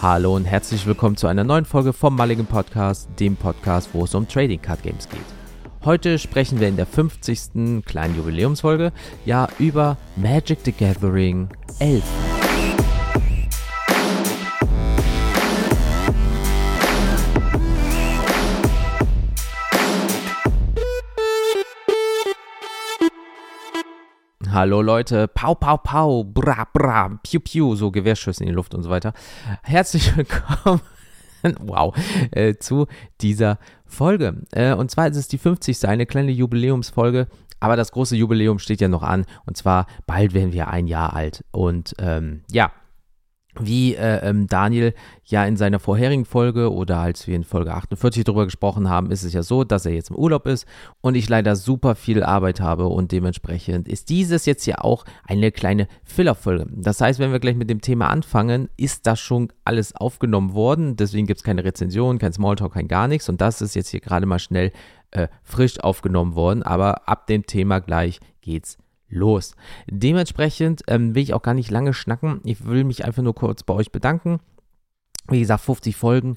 Hallo und herzlich willkommen zu einer neuen Folge vom Mulligan Podcast, dem Podcast, wo es um Trading Card Games geht. Heute sprechen wir in der 50. kleinen Jubiläumsfolge ja über Magic the Gathering 11. Hallo Leute, pau, pau, pau, bra, bra, piu, piu, so Gewehrschüsse in die Luft und so weiter. Herzlich willkommen, wow, äh, zu dieser Folge. Äh, und zwar ist es die 50. eine kleine Jubiläumsfolge. Aber das große Jubiläum steht ja noch an. Und zwar bald werden wir ein Jahr alt. Und ähm, ja, wie äh, ähm, Daniel ja in seiner vorherigen Folge oder als wir in Folge 48 darüber gesprochen haben, ist es ja so, dass er jetzt im Urlaub ist und ich leider super viel Arbeit habe und dementsprechend ist dieses jetzt ja auch eine kleine Filler-Folge. Das heißt, wenn wir gleich mit dem Thema anfangen, ist das schon alles aufgenommen worden. Deswegen gibt es keine Rezension, kein Smalltalk, kein gar nichts und das ist jetzt hier gerade mal schnell äh, frisch aufgenommen worden. Aber ab dem Thema gleich geht's los. Dementsprechend ähm, will ich auch gar nicht lange schnacken. Ich will mich einfach nur kurz bei euch bedanken. Wie gesagt, 50 Folgen.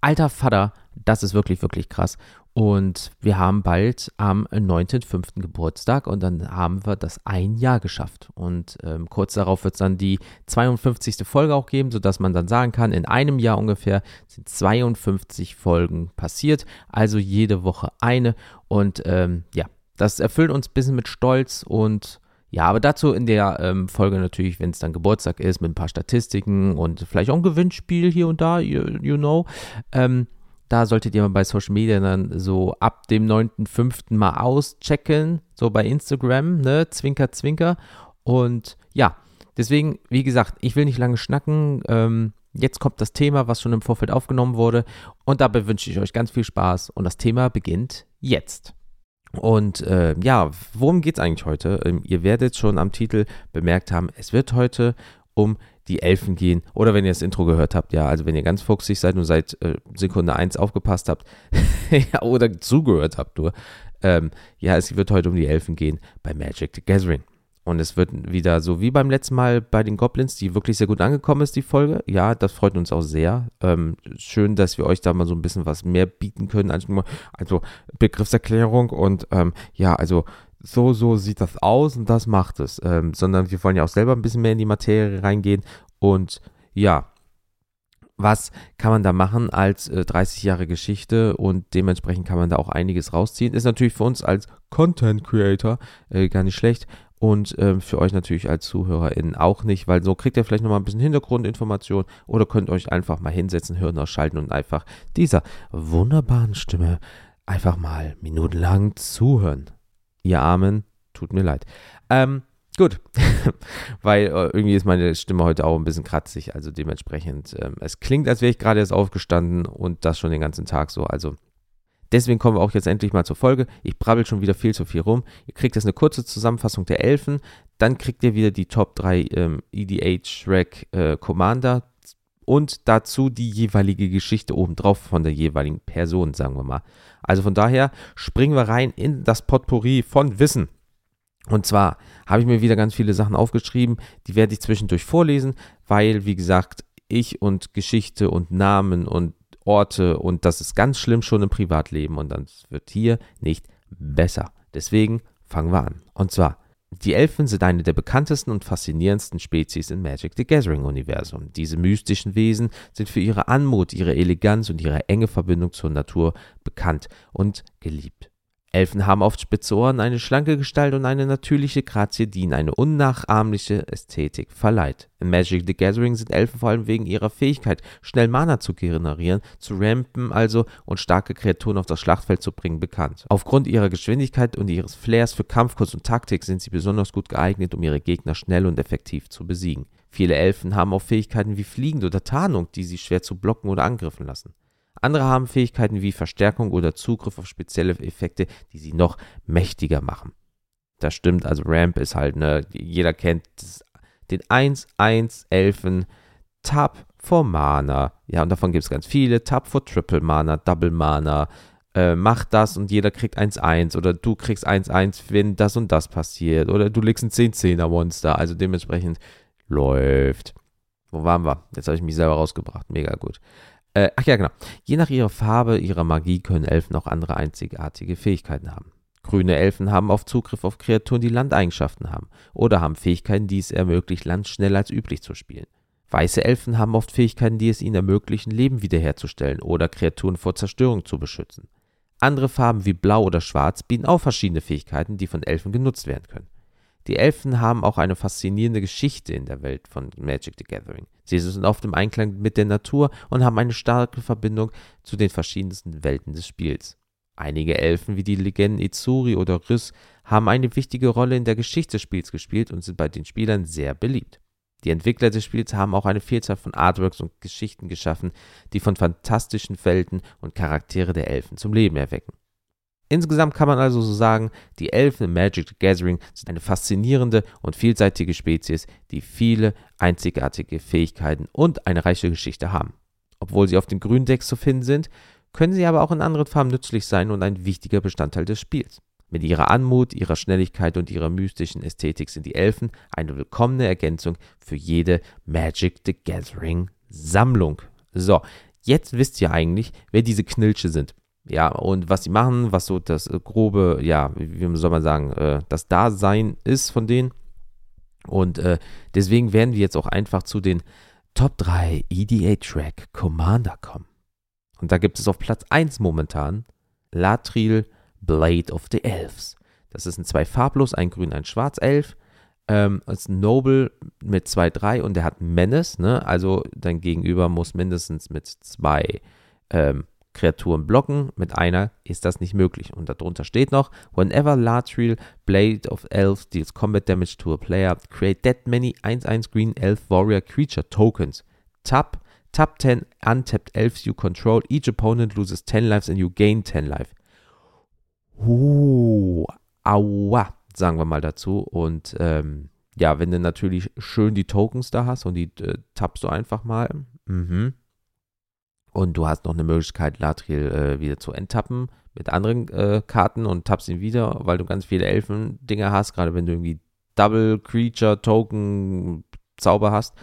Alter Vater, das ist wirklich, wirklich krass. Und wir haben bald am 9.5. Geburtstag und dann haben wir das ein Jahr geschafft. Und ähm, kurz darauf wird es dann die 52. Folge auch geben, sodass man dann sagen kann, in einem Jahr ungefähr sind 52 Folgen passiert. Also jede Woche eine. Und ähm, ja, das erfüllt uns ein bisschen mit Stolz und ja, aber dazu in der ähm, Folge natürlich, wenn es dann Geburtstag ist, mit ein paar Statistiken und vielleicht auch ein Gewinnspiel hier und da, you, you know. Ähm, da solltet ihr mal bei Social Media dann so ab dem 9.5. mal auschecken, so bei Instagram, ne, Zwinker, Zwinker. Und ja, deswegen, wie gesagt, ich will nicht lange schnacken. Ähm, jetzt kommt das Thema, was schon im Vorfeld aufgenommen wurde. Und dabei wünsche ich euch ganz viel Spaß. Und das Thema beginnt jetzt. Und äh, ja, worum geht es eigentlich heute? Ähm, ihr werdet schon am Titel bemerkt haben, es wird heute um die Elfen gehen. Oder wenn ihr das Intro gehört habt, ja, also wenn ihr ganz fuchsig seid und seit äh, Sekunde 1 aufgepasst habt ja, oder zugehört habt nur, ähm, ja, es wird heute um die Elfen gehen bei Magic the Gathering. Und es wird wieder so wie beim letzten Mal bei den Goblins, die wirklich sehr gut angekommen ist, die Folge. Ja, das freut uns auch sehr. Ähm, schön, dass wir euch da mal so ein bisschen was mehr bieten können. Also Begriffserklärung und ähm, ja, also so, so sieht das aus und das macht es. Ähm, sondern wir wollen ja auch selber ein bisschen mehr in die Materie reingehen. Und ja, was kann man da machen als äh, 30 Jahre Geschichte und dementsprechend kann man da auch einiges rausziehen. Ist natürlich für uns als Content Creator äh, gar nicht schlecht und ähm, für euch natürlich als ZuhörerInnen auch nicht, weil so kriegt ihr vielleicht nochmal ein bisschen Hintergrundinformation oder könnt euch einfach mal hinsetzen, Hirn ausschalten und einfach dieser wunderbaren Stimme einfach mal minutenlang zuhören. Ihr Armen, tut mir leid. Ähm, gut, weil äh, irgendwie ist meine Stimme heute auch ein bisschen kratzig, also dementsprechend, ähm, es klingt, als wäre ich gerade erst aufgestanden und das schon den ganzen Tag so, also Deswegen kommen wir auch jetzt endlich mal zur Folge. Ich brabbel schon wieder viel zu viel rum. Ihr kriegt jetzt eine kurze Zusammenfassung der Elfen. Dann kriegt ihr wieder die Top 3 ähm, EDH-Rack äh, Commander und dazu die jeweilige Geschichte obendrauf von der jeweiligen Person, sagen wir mal. Also von daher springen wir rein in das Potpourri von Wissen. Und zwar habe ich mir wieder ganz viele Sachen aufgeschrieben, die werde ich zwischendurch vorlesen, weil, wie gesagt, ich und Geschichte und Namen und Orte und das ist ganz schlimm schon im Privatleben und dann wird hier nicht besser. Deswegen fangen wir an. Und zwar, die Elfen sind eine der bekanntesten und faszinierendsten Spezies im Magic the Gathering Universum. Diese mystischen Wesen sind für ihre Anmut, ihre Eleganz und ihre enge Verbindung zur Natur bekannt und geliebt. Elfen haben oft spitze Ohren, eine schlanke Gestalt und eine natürliche Grazie, die ihnen eine unnachahmliche Ästhetik verleiht. In Magic the Gathering sind Elfen vor allem wegen ihrer Fähigkeit, schnell Mana zu generieren, zu rampen also und starke Kreaturen auf das Schlachtfeld zu bringen, bekannt. Aufgrund ihrer Geschwindigkeit und ihres Flairs für Kampfkurs und Taktik sind sie besonders gut geeignet, um ihre Gegner schnell und effektiv zu besiegen. Viele Elfen haben auch Fähigkeiten wie Fliegen oder Tarnung, die sie schwer zu blocken oder angriffen lassen. Andere haben Fähigkeiten wie Verstärkung oder Zugriff auf spezielle Effekte, die sie noch mächtiger machen. Das stimmt, also Ramp ist halt, ne, jeder kennt den 1-1-Elfen Tab for Mana. Ja, und davon gibt es ganz viele. Tab for Triple Mana, Double Mana. Äh, mach das und jeder kriegt 1-1 oder du kriegst 1-1, wenn das und das passiert oder du legst ein 10-10er Monster. Also dementsprechend läuft. Wo waren wir? Jetzt habe ich mich selber rausgebracht. Mega gut. Äh, ach ja, genau. Je nach ihrer Farbe, ihrer Magie können Elfen auch andere einzigartige Fähigkeiten haben. Grüne Elfen haben oft Zugriff auf Kreaturen, die Landeigenschaften haben, oder haben Fähigkeiten, die es ermöglichen, Land schneller als üblich zu spielen. Weiße Elfen haben oft Fähigkeiten, die es ihnen ermöglichen, Leben wiederherzustellen oder Kreaturen vor Zerstörung zu beschützen. Andere Farben wie Blau oder Schwarz bieten auch verschiedene Fähigkeiten, die von Elfen genutzt werden können. Die Elfen haben auch eine faszinierende Geschichte in der Welt von Magic the Gathering. Sie sind oft im Einklang mit der Natur und haben eine starke Verbindung zu den verschiedensten Welten des Spiels. Einige Elfen wie die Legenden Izuri oder Riss haben eine wichtige Rolle in der Geschichte des Spiels gespielt und sind bei den Spielern sehr beliebt. Die Entwickler des Spiels haben auch eine Vielzahl von Artworks und Geschichten geschaffen, die von fantastischen Welten und Charaktere der Elfen zum Leben erwecken. Insgesamt kann man also so sagen, die Elfen im Magic the Gathering sind eine faszinierende und vielseitige Spezies, die viele einzigartige Fähigkeiten und eine reiche Geschichte haben. Obwohl sie auf den grünen Decks zu finden sind, können sie aber auch in anderen Farben nützlich sein und ein wichtiger Bestandteil des Spiels. Mit ihrer Anmut, ihrer Schnelligkeit und ihrer mystischen Ästhetik sind die Elfen eine willkommene Ergänzung für jede Magic the Gathering Sammlung. So, jetzt wisst ihr eigentlich, wer diese Knilche sind. Ja, und was sie machen, was so das äh, grobe, ja, wie soll man sagen, äh, das Dasein ist von denen. Und äh, deswegen werden wir jetzt auch einfach zu den Top 3 EDA Track Commander kommen. Und da gibt es auf Platz 1 momentan Latril Blade of the Elves. Das ist ein zwei farblos, ein grün, ein schwarz Elf. Ähm, ist ein Noble mit 2-3 und der hat Menace, ne? Also dein Gegenüber muss mindestens mit zwei ähm, Kreaturen blocken. Mit einer ist das nicht möglich. Und darunter steht noch: Whenever Latril Blade of Elves deals combat damage to a player, create that many 1-1 Green Elf Warrior Creature Tokens. Tap Tap 10 untapped elves you control. Each opponent loses 10 lives and you gain 10 life. Uh, aua, sagen wir mal dazu. Und ähm, ja, wenn du natürlich schön die Tokens da hast und die äh, tappst du einfach mal. Mhm. Und du hast noch eine Möglichkeit, Latriel äh, wieder zu enttappen mit anderen äh, Karten und tappst ihn wieder, weil du ganz viele Elfen-Dinger hast, gerade wenn du irgendwie Double Creature Token Zauber hast.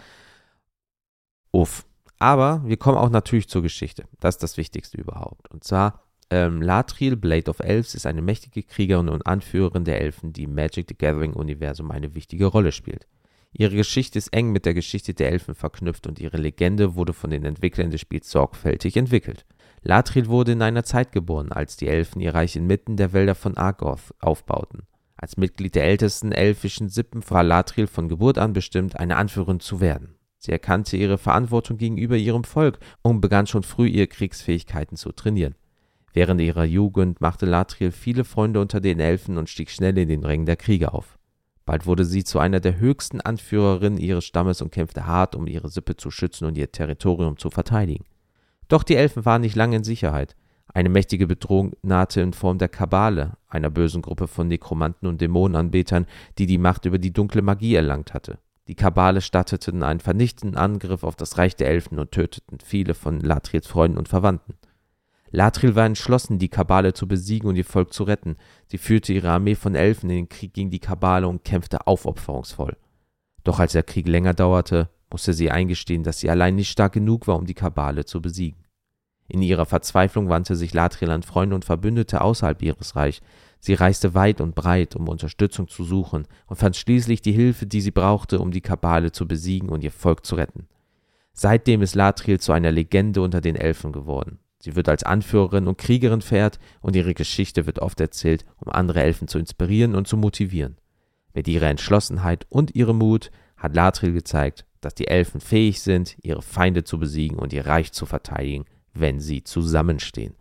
Uff. Aber wir kommen auch natürlich zur Geschichte. Das ist das Wichtigste überhaupt. Und zwar, ähm, Latril, Blade of Elves, ist eine mächtige Kriegerin und Anführerin der Elfen, die im Magic the Gathering-Universum eine wichtige Rolle spielt. Ihre Geschichte ist eng mit der Geschichte der Elfen verknüpft und ihre Legende wurde von den Entwicklern des Spiels sorgfältig entwickelt. Latril wurde in einer Zeit geboren, als die Elfen ihr Reich inmitten der Wälder von Argoth aufbauten. Als Mitglied der ältesten elfischen Sippen war Latril von Geburt an bestimmt, eine Anführerin zu werden. Sie erkannte ihre Verantwortung gegenüber ihrem Volk und begann schon früh ihre Kriegsfähigkeiten zu trainieren. Während ihrer Jugend machte Latriel viele Freunde unter den Elfen und stieg schnell in den Rängen der Kriege auf. Bald wurde sie zu einer der höchsten Anführerinnen ihres Stammes und kämpfte hart, um ihre Sippe zu schützen und ihr Territorium zu verteidigen. Doch die Elfen waren nicht lange in Sicherheit. Eine mächtige Bedrohung nahte in Form der Kabale, einer bösen Gruppe von Nekromanten und Dämonenanbetern, die die Macht über die dunkle Magie erlangt hatte. Die Kabale starteten einen vernichtenden Angriff auf das Reich der Elfen und töteten viele von Latrils Freunden und Verwandten. Latril war entschlossen, die Kabale zu besiegen und ihr Volk zu retten. Sie führte ihre Armee von Elfen in den Krieg gegen die Kabale und kämpfte aufopferungsvoll. Doch als der Krieg länger dauerte, musste sie eingestehen, dass sie allein nicht stark genug war, um die Kabale zu besiegen. In ihrer Verzweiflung wandte sich Latril an Freunde und Verbündete außerhalb ihres Reichs, Sie reiste weit und breit, um Unterstützung zu suchen und fand schließlich die Hilfe, die sie brauchte, um die Kabale zu besiegen und ihr Volk zu retten. Seitdem ist Latriel zu einer Legende unter den Elfen geworden. Sie wird als Anführerin und Kriegerin verehrt und ihre Geschichte wird oft erzählt, um andere Elfen zu inspirieren und zu motivieren. Mit ihrer Entschlossenheit und ihrem Mut hat Latril gezeigt, dass die Elfen fähig sind, ihre Feinde zu besiegen und ihr Reich zu verteidigen, wenn sie zusammenstehen.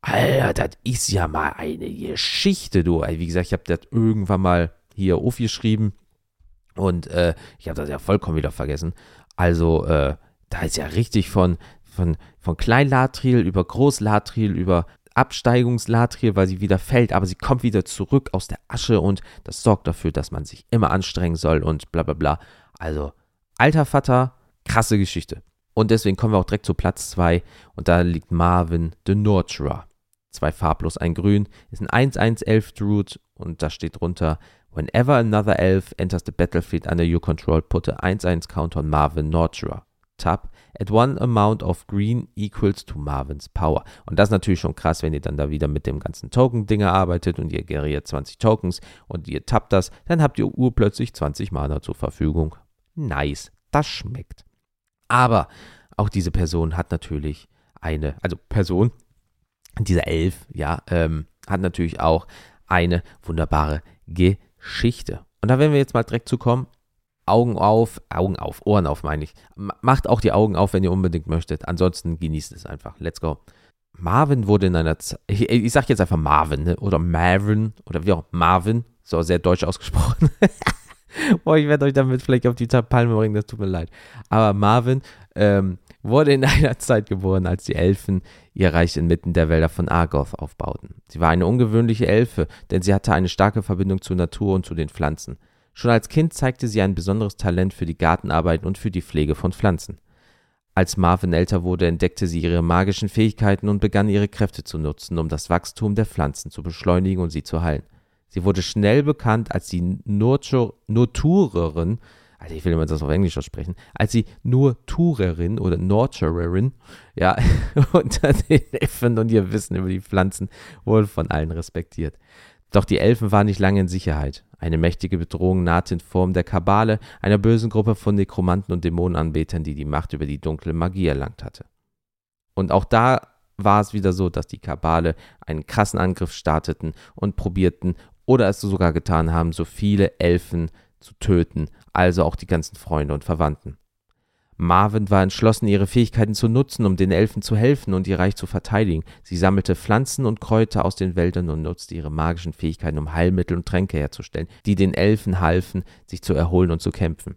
Alter, das ist ja mal eine Geschichte, du. Wie gesagt, ich habe das irgendwann mal hier aufgeschrieben und äh, ich habe das ja vollkommen wieder vergessen. Also, äh, da ist ja richtig von, von, von Kleinlatril über Großlatril über Absteigungslatril, weil sie wieder fällt, aber sie kommt wieder zurück aus der Asche und das sorgt dafür, dass man sich immer anstrengen soll und bla bla bla. Also, alter Vater, krasse Geschichte. Und deswegen kommen wir auch direkt zu Platz 2 und da liegt Marvin the Nurturer zwei farblos, ein grün, ist ein 1-1-11 Druid und da steht drunter Whenever another elf enters the battlefield under your control, put a 1-1 counter on Marvin Nordjura. Tab at one amount of green equals to Marvins Power. Und das ist natürlich schon krass, wenn ihr dann da wieder mit dem ganzen Token-Dinger arbeitet und ihr generiert 20 Tokens und ihr tappt das, dann habt ihr urplötzlich 20 Mana zur Verfügung. Nice, das schmeckt. Aber auch diese Person hat natürlich eine, also Person, dieser Elf, ja, ähm, hat natürlich auch eine wunderbare Geschichte. Und da werden wir jetzt mal direkt zu kommen. Augen auf, Augen auf, Ohren auf, meine ich. Macht auch die Augen auf, wenn ihr unbedingt möchtet. Ansonsten genießt es einfach. Let's go. Marvin wurde in einer Zeit, ich, ich sag jetzt einfach Marvin, ne? oder Marvin, oder wie auch, Marvin, so sehr deutsch ausgesprochen. Boah, ich werde euch damit vielleicht auf die Palme bringen, das tut mir leid. Aber Marvin ähm, wurde in einer Zeit geboren, als die Elfen ihr Reich inmitten der Wälder von Argoth aufbauten. Sie war eine ungewöhnliche Elfe, denn sie hatte eine starke Verbindung zur Natur und zu den Pflanzen. Schon als Kind zeigte sie ein besonderes Talent für die Gartenarbeit und für die Pflege von Pflanzen. Als Marvin älter wurde, entdeckte sie ihre magischen Fähigkeiten und begann ihre Kräfte zu nutzen, um das Wachstum der Pflanzen zu beschleunigen und sie zu heilen. Sie wurde schnell bekannt als die Nurturerin, also ich will immer das auf Englisch aussprechen, als die Nurturerin oder Nurturerin, ja, unter den Elfen und ihr Wissen über die Pflanzen wurde von allen respektiert. Doch die Elfen waren nicht lange in Sicherheit. Eine mächtige Bedrohung nahte in Form der Kabale, einer bösen Gruppe von Nekromanten und Dämonenanbetern, die die Macht über die dunkle Magie erlangt hatte. Und auch da war es wieder so, dass die Kabale einen krassen Angriff starteten und probierten, oder es sogar getan haben, so viele Elfen zu töten, also auch die ganzen Freunde und Verwandten. Marvin war entschlossen, ihre Fähigkeiten zu nutzen, um den Elfen zu helfen und ihr Reich zu verteidigen. Sie sammelte Pflanzen und Kräuter aus den Wäldern und nutzte ihre magischen Fähigkeiten, um Heilmittel und Tränke herzustellen, die den Elfen halfen, sich zu erholen und zu kämpfen.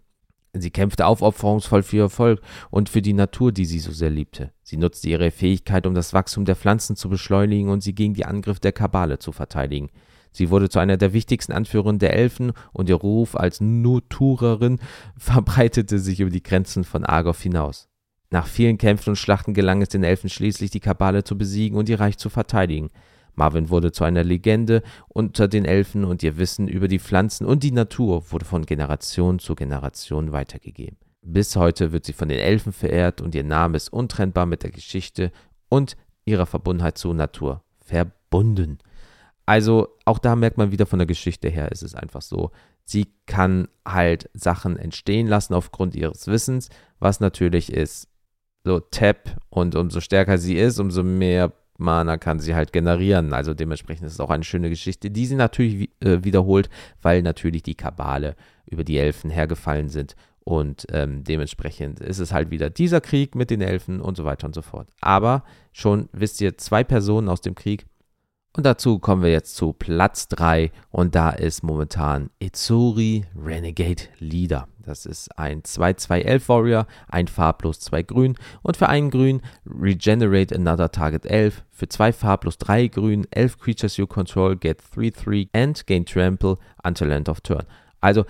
Sie kämpfte aufopferungsvoll für ihr Volk und für die Natur, die sie so sehr liebte. Sie nutzte ihre Fähigkeit, um das Wachstum der Pflanzen zu beschleunigen und sie gegen die Angriffe der Kabale zu verteidigen. Sie wurde zu einer der wichtigsten Anführerinnen der Elfen und ihr Ruf als Nuturerin verbreitete sich über die Grenzen von Argoth hinaus. Nach vielen Kämpfen und Schlachten gelang es den Elfen schließlich, die Kabale zu besiegen und ihr Reich zu verteidigen. Marvin wurde zu einer Legende unter den Elfen und ihr Wissen über die Pflanzen und die Natur wurde von Generation zu Generation weitergegeben. Bis heute wird sie von den Elfen verehrt und ihr Name ist untrennbar mit der Geschichte und ihrer Verbundenheit zur Natur verbunden. Also auch da merkt man wieder von der Geschichte her, ist es einfach so. Sie kann halt Sachen entstehen lassen aufgrund ihres Wissens, was natürlich ist so Tap und umso stärker sie ist, umso mehr Mana kann sie halt generieren. Also dementsprechend ist es auch eine schöne Geschichte, die sie natürlich äh, wiederholt, weil natürlich die Kabale über die Elfen hergefallen sind und ähm, dementsprechend ist es halt wieder dieser Krieg mit den Elfen und so weiter und so fort. Aber schon wisst ihr, zwei Personen aus dem Krieg und dazu kommen wir jetzt zu Platz 3 und da ist momentan Itsuri Renegade Leader. Das ist ein 2-2-11 Warrior, ein farblos 2 grün und für einen grün Regenerate Another Target 11. Für zwei farblos 3 grün, 11 Creatures you control get 3-3 and gain Trample until end of turn. Also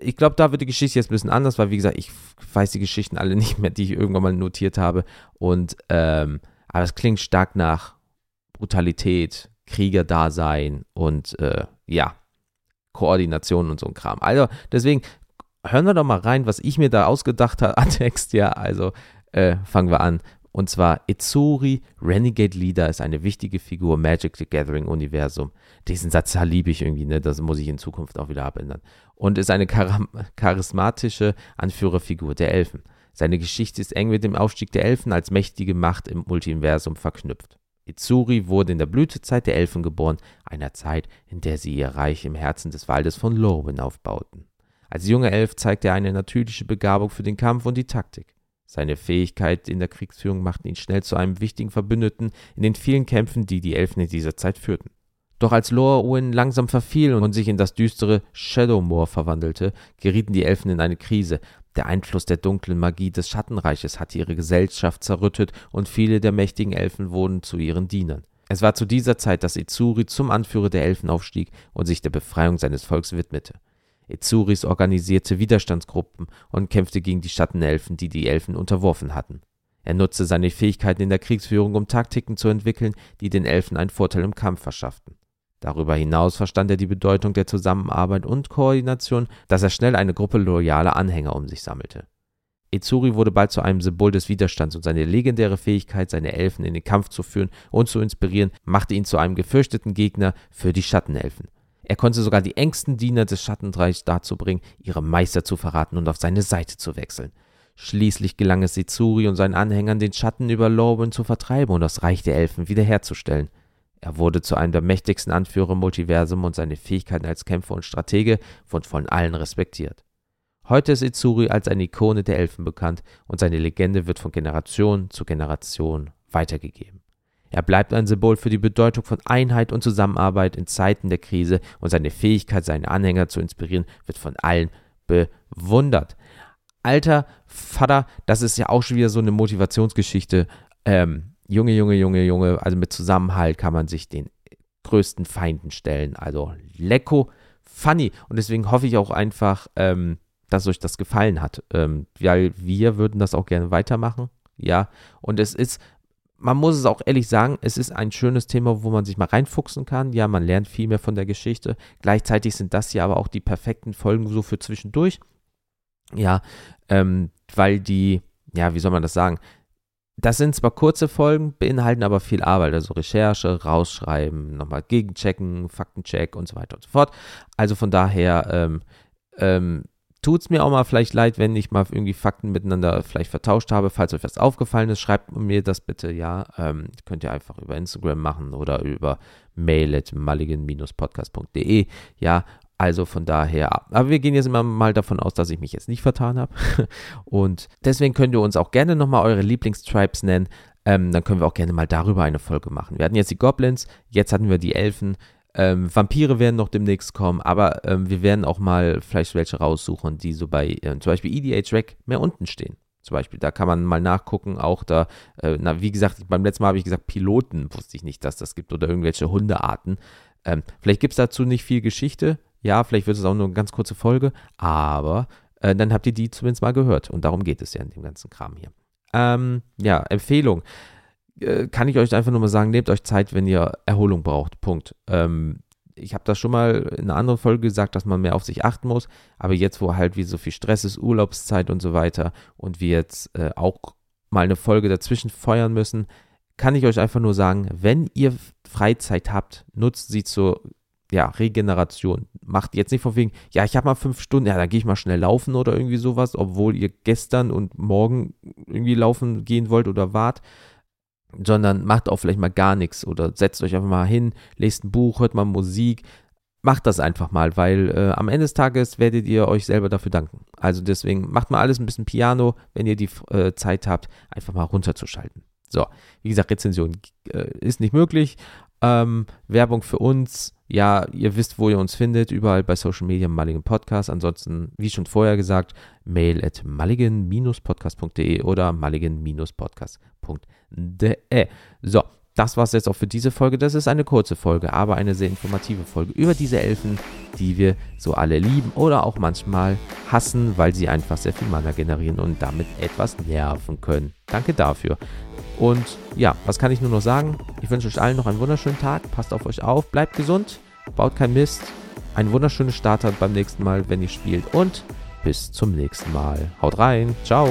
ich glaube, da wird die Geschichte jetzt ein bisschen anders, weil wie gesagt, ich weiß die Geschichten alle nicht mehr, die ich irgendwann mal notiert habe. Und ähm, aber es klingt stark nach Brutalität, Kriegerdasein und äh, ja, Koordination und so ein Kram. Also deswegen hören wir doch mal rein, was ich mir da ausgedacht habe an Text. Ja, also äh, fangen wir an. Und zwar Itsuri, Renegade Leader, ist eine wichtige Figur im Magic the Gathering Universum. Diesen Satz liebe ich irgendwie, ne? Das muss ich in Zukunft auch wieder abändern. Und ist eine charismatische Anführerfigur der Elfen. Seine Geschichte ist eng mit dem Aufstieg der Elfen als mächtige Macht im Multiversum verknüpft. Itsuri wurde in der Blütezeit der Elfen geboren, einer Zeit, in der sie ihr Reich im Herzen des Waldes von Lorwyn aufbauten. Als junger Elf zeigte er eine natürliche Begabung für den Kampf und die Taktik. Seine Fähigkeit in der Kriegsführung machten ihn schnell zu einem wichtigen Verbündeten in den vielen Kämpfen, die die Elfen in dieser Zeit führten. Doch als Lorwyn langsam verfiel und sich in das düstere Shadowmoor verwandelte, gerieten die Elfen in eine Krise. Der Einfluss der dunklen Magie des Schattenreiches hatte ihre Gesellschaft zerrüttet und viele der mächtigen Elfen wurden zu ihren Dienern. Es war zu dieser Zeit, dass Izuri zum Anführer der Elfen aufstieg und sich der Befreiung seines Volks widmete. Izuris organisierte Widerstandsgruppen und kämpfte gegen die Schattenelfen, die die Elfen unterworfen hatten. Er nutzte seine Fähigkeiten in der Kriegsführung, um Taktiken zu entwickeln, die den Elfen einen Vorteil im Kampf verschafften. Darüber hinaus verstand er die Bedeutung der Zusammenarbeit und Koordination, dass er schnell eine Gruppe loyaler Anhänger um sich sammelte. Izuri wurde bald zu einem Symbol des Widerstands und seine legendäre Fähigkeit, seine Elfen in den Kampf zu führen und zu inspirieren, machte ihn zu einem gefürchteten Gegner für die Schattenelfen. Er konnte sogar die engsten Diener des Schattenreichs dazu bringen, ihre Meister zu verraten und auf seine Seite zu wechseln. Schließlich gelang es Izuri und seinen Anhängern, den Schatten über Lorben zu vertreiben und das Reich der Elfen wiederherzustellen. Er wurde zu einem der mächtigsten Anführer im Multiversum und seine Fähigkeiten als Kämpfer und Stratege wurden von allen respektiert. Heute ist Izuri als eine Ikone der Elfen bekannt und seine Legende wird von Generation zu Generation weitergegeben. Er bleibt ein Symbol für die Bedeutung von Einheit und Zusammenarbeit in Zeiten der Krise und seine Fähigkeit, seine Anhänger zu inspirieren, wird von allen bewundert. Alter Vater, das ist ja auch schon wieder so eine Motivationsgeschichte. Ähm, Junge, Junge, Junge, Junge, also mit Zusammenhalt kann man sich den größten Feinden stellen. Also lecko funny. Und deswegen hoffe ich auch einfach, ähm, dass euch das gefallen hat. Ähm, weil wir würden das auch gerne weitermachen. Ja, und es ist, man muss es auch ehrlich sagen, es ist ein schönes Thema, wo man sich mal reinfuchsen kann. Ja, man lernt viel mehr von der Geschichte. Gleichzeitig sind das ja aber auch die perfekten Folgen so für zwischendurch. Ja, ähm, weil die, ja, wie soll man das sagen? Das sind zwar kurze Folgen, beinhalten aber viel Arbeit, also Recherche, rausschreiben, nochmal gegenchecken, Faktencheck und so weiter und so fort. Also von daher ähm, ähm, tut es mir auch mal vielleicht leid, wenn ich mal irgendwie Fakten miteinander vielleicht vertauscht habe. Falls euch was aufgefallen ist, schreibt mir das bitte, ja. Ähm, könnt ihr einfach über Instagram machen oder über mail at mulligan-podcast.de, ja. Also von daher, aber wir gehen jetzt immer mal davon aus, dass ich mich jetzt nicht vertan habe. Und deswegen könnt ihr uns auch gerne nochmal eure Lieblingstribes nennen. Ähm, dann können wir auch gerne mal darüber eine Folge machen. Wir hatten jetzt die Goblins, jetzt hatten wir die Elfen. Ähm, Vampire werden noch demnächst kommen, aber ähm, wir werden auch mal vielleicht welche raussuchen, die so bei äh, zum Beispiel EDH Rack mehr unten stehen. Zum Beispiel, da kann man mal nachgucken, auch da, äh, na, wie gesagt, beim letzten Mal habe ich gesagt, Piloten wusste ich nicht, dass das gibt oder irgendwelche Hundearten. Ähm, vielleicht gibt es dazu nicht viel Geschichte, ja, vielleicht wird es auch nur eine ganz kurze Folge, aber äh, dann habt ihr die zumindest mal gehört und darum geht es ja in dem ganzen Kram hier. Ähm, ja, Empfehlung. Äh, kann ich euch einfach nur mal sagen, nehmt euch Zeit, wenn ihr Erholung braucht. Punkt. Ähm, ich habe das schon mal in einer anderen Folge gesagt, dass man mehr auf sich achten muss. Aber jetzt, wo halt wie so viel Stress ist, Urlaubszeit und so weiter und wir jetzt äh, auch mal eine Folge dazwischen feuern müssen, kann ich euch einfach nur sagen, wenn ihr Freizeit habt, nutzt sie zur ja, Regeneration. Macht jetzt nicht von wegen, ja, ich habe mal fünf Stunden, ja, dann gehe ich mal schnell laufen oder irgendwie sowas, obwohl ihr gestern und morgen irgendwie laufen gehen wollt oder wart, sondern macht auch vielleicht mal gar nichts oder setzt euch einfach mal hin, lest ein Buch, hört mal Musik, macht das einfach mal, weil äh, am Ende des Tages werdet ihr euch selber dafür danken. Also deswegen macht mal alles ein bisschen Piano, wenn ihr die äh, Zeit habt, einfach mal runterzuschalten. So, wie gesagt, Rezension äh, ist nicht möglich. Ähm, Werbung für uns, ja, ihr wisst, wo ihr uns findet, überall bei Social Media Mulligan Podcast. Ansonsten, wie schon vorher gesagt, mail at mulligan-podcast.de oder mulligan-podcast.de de. So, das war es jetzt auch für diese Folge. Das ist eine kurze Folge, aber eine sehr informative Folge über diese Elfen, die wir so alle lieben oder auch manchmal hassen, weil sie einfach sehr viel Mana generieren und damit etwas nerven können. Danke dafür. Und ja, was kann ich nur noch sagen? Ich wünsche euch allen noch einen wunderschönen Tag. Passt auf euch auf, bleibt gesund, baut kein Mist. Ein wunderschönes Starter beim nächsten Mal, wenn ihr spielt. Und bis zum nächsten Mal. Haut rein. Ciao.